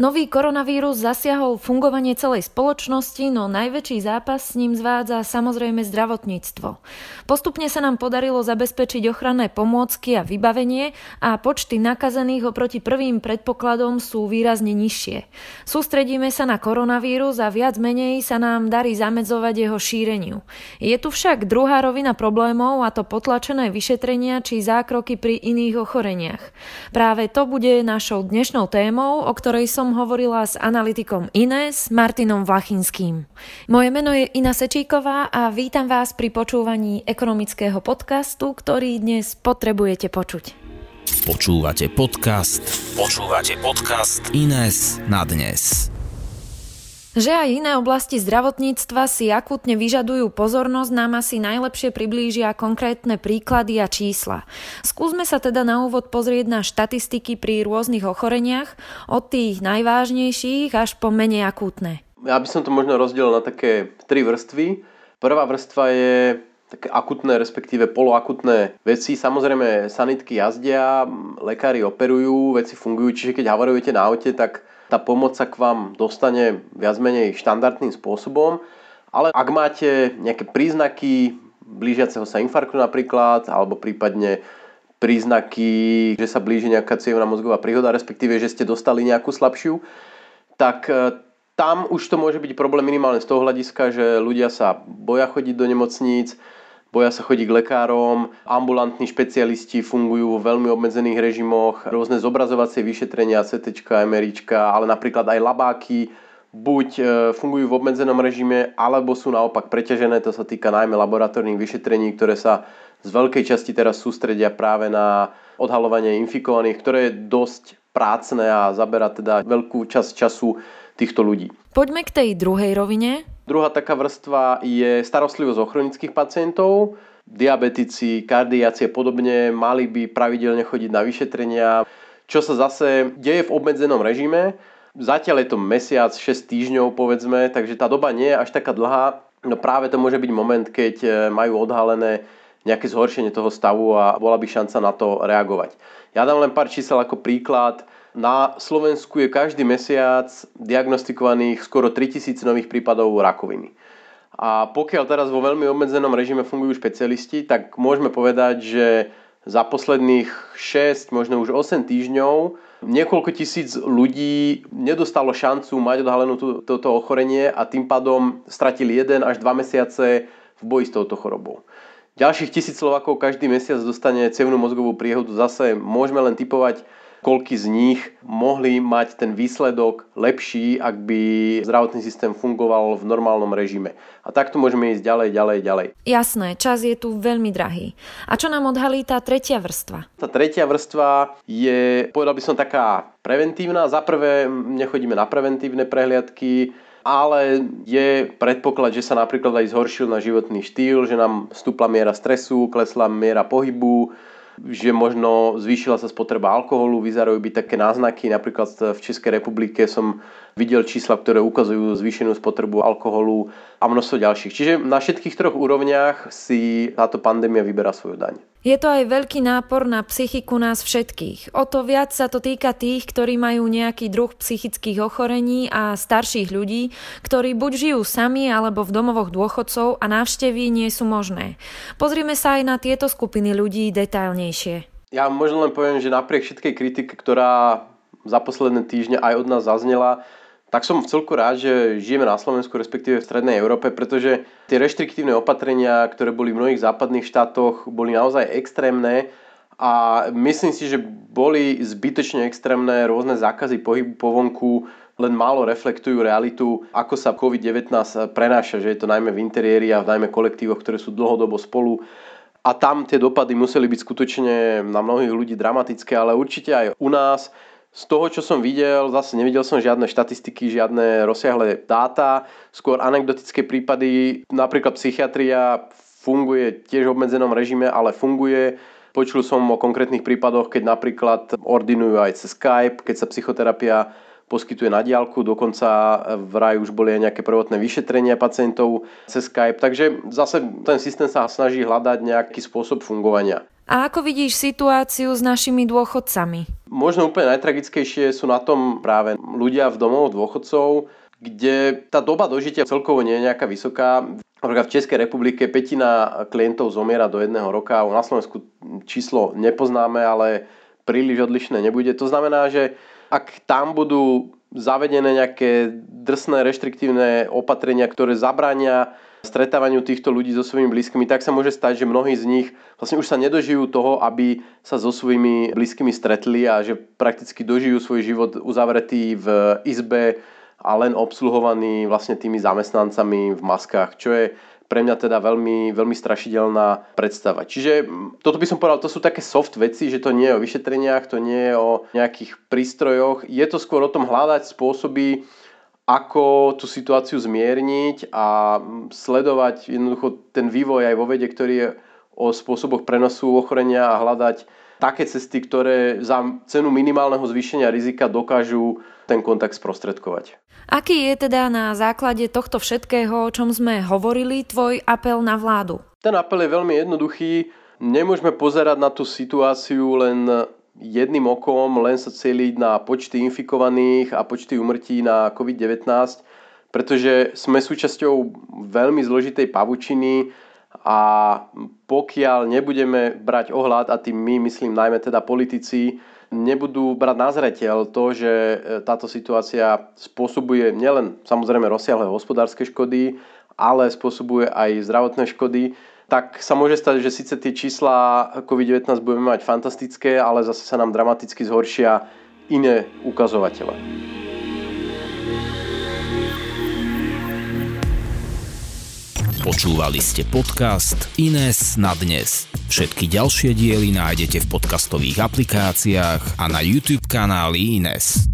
Nový koronavírus zasiahol fungovanie celej spoločnosti, no najväčší zápas s ním zvádza samozrejme zdravotníctvo. Postupne sa nám podarilo zabezpečiť ochranné pomôcky a vybavenie a počty nakazených oproti prvým predpokladom sú výrazne nižšie. Sústredíme sa na koronavírus a viac menej sa nám darí zamedzovať jeho šíreniu. Je tu však druhá rovina problémov a to potlačené vyšetrenia či zákroky pri iných ochoreniach. Práve to bude našou dnešnou témou, o ktorej som som hovorila s analytikom Ines Martinom Vlachinským. Moje meno je Ina Sečíková a vítam vás pri počúvaní ekonomického podcastu, ktorý dnes potrebujete počuť. Počúvate podcast. Počúvate podcast Ines na dnes. Že aj iné oblasti zdravotníctva si akútne vyžadujú pozornosť, nám asi najlepšie priblížia konkrétne príklady a čísla. Skúsme sa teda na úvod pozrieť na štatistiky pri rôznych ochoreniach, od tých najvážnejších až po menej akútne. Ja by som to možno rozdelil na také tri vrstvy. Prvá vrstva je také akutné, respektíve poloakutné veci. Samozrejme, sanitky jazdia, lekári operujú, veci fungujú, čiže keď havarujete na aute, tak tá pomoc sa k vám dostane viac menej štandardným spôsobom, ale ak máte nejaké príznaky blížiaceho sa infarktu napríklad, alebo prípadne príznaky, že sa blíži nejaká cievna mozgová príhoda, respektíve, že ste dostali nejakú slabšiu, tak e, tam už to môže byť problém minimálne z toho hľadiska, že ľudia sa boja chodiť do nemocníc, boja sa chodiť k lekárom, ambulantní špecialisti fungujú vo veľmi obmedzených režimoch, rôzne zobrazovacie vyšetrenia, CT, MR, ale napríklad aj labáky, buď e, fungujú v obmedzenom režime, alebo sú naopak preťažené, to sa týka najmä laboratórnych vyšetrení, ktoré sa z veľkej časti teraz sústredia práve na odhalovanie infikovaných, ktoré je dosť prácne a zabera teda veľkú časť času týchto ľudí. Poďme k tej druhej rovine. Druhá taká vrstva je starostlivosť o chronických pacientov. Diabetici, kardiaci a podobne mali by pravidelne chodiť na vyšetrenia, čo sa zase deje v obmedzenom režime. Zatiaľ je to mesiac, 6 týždňov povedzme, takže tá doba nie je až taká dlhá. No práve to môže byť moment, keď e, majú odhalené nejaké zhoršenie toho stavu a bola by šanca na to reagovať. Ja dám len pár čísel ako príklad. Na Slovensku je každý mesiac diagnostikovaných skoro 3000 nových prípadov rakoviny. A pokiaľ teraz vo veľmi obmedzenom režime fungujú špecialisti, tak môžeme povedať, že za posledných 6, možno už 8 týždňov niekoľko tisíc ľudí nedostalo šancu mať odhalenú toto ochorenie a tým pádom stratili 1 až 2 mesiace v boji s touto chorobou. Ďalších tisíc Slovakov každý mesiac dostane cevnú mozgovú priehodu. Zase môžeme len typovať, koľky z nich mohli mať ten výsledok lepší, ak by zdravotný systém fungoval v normálnom režime. A takto môžeme ísť ďalej, ďalej, ďalej. Jasné, čas je tu veľmi drahý. A čo nám odhalí tá tretia vrstva? Tá tretia vrstva je, povedal by som, taká preventívna. Za prvé, nechodíme na preventívne prehliadky, ale je predpoklad, že sa napríklad aj zhoršil na životný štýl, že nám stúpla miera stresu, klesla miera pohybu, že možno zvýšila sa spotreba alkoholu, vyzerajú byť také náznaky. Napríklad v Českej republike som videl čísla, ktoré ukazujú zvýšenú spotrebu alkoholu a množstvo ďalších. Čiže na všetkých troch úrovniach si táto pandémia vyberá svoju daň. Je to aj veľký nápor na psychiku nás všetkých. O to viac sa to týka tých, ktorí majú nejaký druh psychických ochorení a starších ľudí, ktorí buď žijú sami alebo v domovoch dôchodcov a návštevy nie sú možné. Pozrime sa aj na tieto skupiny ľudí detailnejšie. Ja možno len poviem, že napriek všetkej kritike, ktorá za posledné týždne aj od nás zaznela, tak som v celku rád, že žijeme na Slovensku, respektíve v Strednej Európe, pretože tie reštriktívne opatrenia, ktoré boli v mnohých západných štátoch, boli naozaj extrémne a myslím si, že boli zbytočne extrémne rôzne zákazy pohybu po vonku, len málo reflektujú realitu, ako sa COVID-19 prenáša, že je to najmä v interiéri a v najmä kolektívoch, ktoré sú dlhodobo spolu. A tam tie dopady museli byť skutočne na mnohých ľudí dramatické, ale určite aj u nás z toho, čo som videl, zase nevidel som žiadne štatistiky, žiadne rozsiahle dáta, skôr anekdotické prípady, napríklad psychiatria funguje tiež v obmedzenom režime, ale funguje. Počul som o konkrétnych prípadoch, keď napríklad ordinujú aj cez Skype, keď sa psychoterapia poskytuje na diálku, dokonca vraj už boli aj nejaké prvotné vyšetrenia pacientov cez Skype, takže zase ten systém sa snaží hľadať nejaký spôsob fungovania. A ako vidíš situáciu s našimi dôchodcami? Možno úplne najtragickejšie sú na tom práve ľudia v domov dôchodcov, kde tá doba dožitia celkovo nie je nejaká vysoká. Napríklad v Českej republike petina klientov zomiera do jedného roka, na Slovensku číslo nepoznáme, ale príliš odlišné nebude. To znamená, že ak tam budú zavedené nejaké drsné reštriktívne opatrenia, ktoré zabrania stretávaniu týchto ľudí so svojimi blízkymi, tak sa môže stať, že mnohí z nich vlastne už sa nedožijú toho, aby sa so svojimi blízkymi stretli a že prakticky dožijú svoj život uzavretý v izbe a len obsluhovaní vlastne tými zamestnancami v maskách, čo je pre mňa teda veľmi, veľmi strašidelná predstava. Čiže toto by som povedal, to sú také soft veci, že to nie je o vyšetreniach, to nie je o nejakých prístrojoch. Je to skôr o tom hľadať spôsoby, ako tú situáciu zmierniť a sledovať jednoducho ten vývoj aj vo vede, ktorý je o spôsoboch prenosu ochorenia a hľadať také cesty, ktoré za cenu minimálneho zvýšenia rizika dokážu ten kontakt sprostredkovať. Aký je teda na základe tohto všetkého, o čom sme hovorili, tvoj apel na vládu? Ten apel je veľmi jednoduchý. Nemôžeme pozerať na tú situáciu len jedným okom len sa celiť na počty infikovaných a počty umrtí na COVID-19, pretože sme súčasťou veľmi zložitej pavučiny a pokiaľ nebudeme brať ohľad, a tým my myslím najmä teda politici, nebudú brať na zreteľ to, že e, táto situácia spôsobuje nielen samozrejme rozsiahle hospodárske škody, ale spôsobuje aj zdravotné škody, tak sa môže stať, že síce tie čísla COVID-19 budeme mať fantastické, ale zase sa nám dramaticky zhoršia iné ukazovatele. Počúvali ste podcast Ines na dnes. Všetky ďalšie diely nájdete v podcastových aplikáciách a na YouTube kanáli Ines.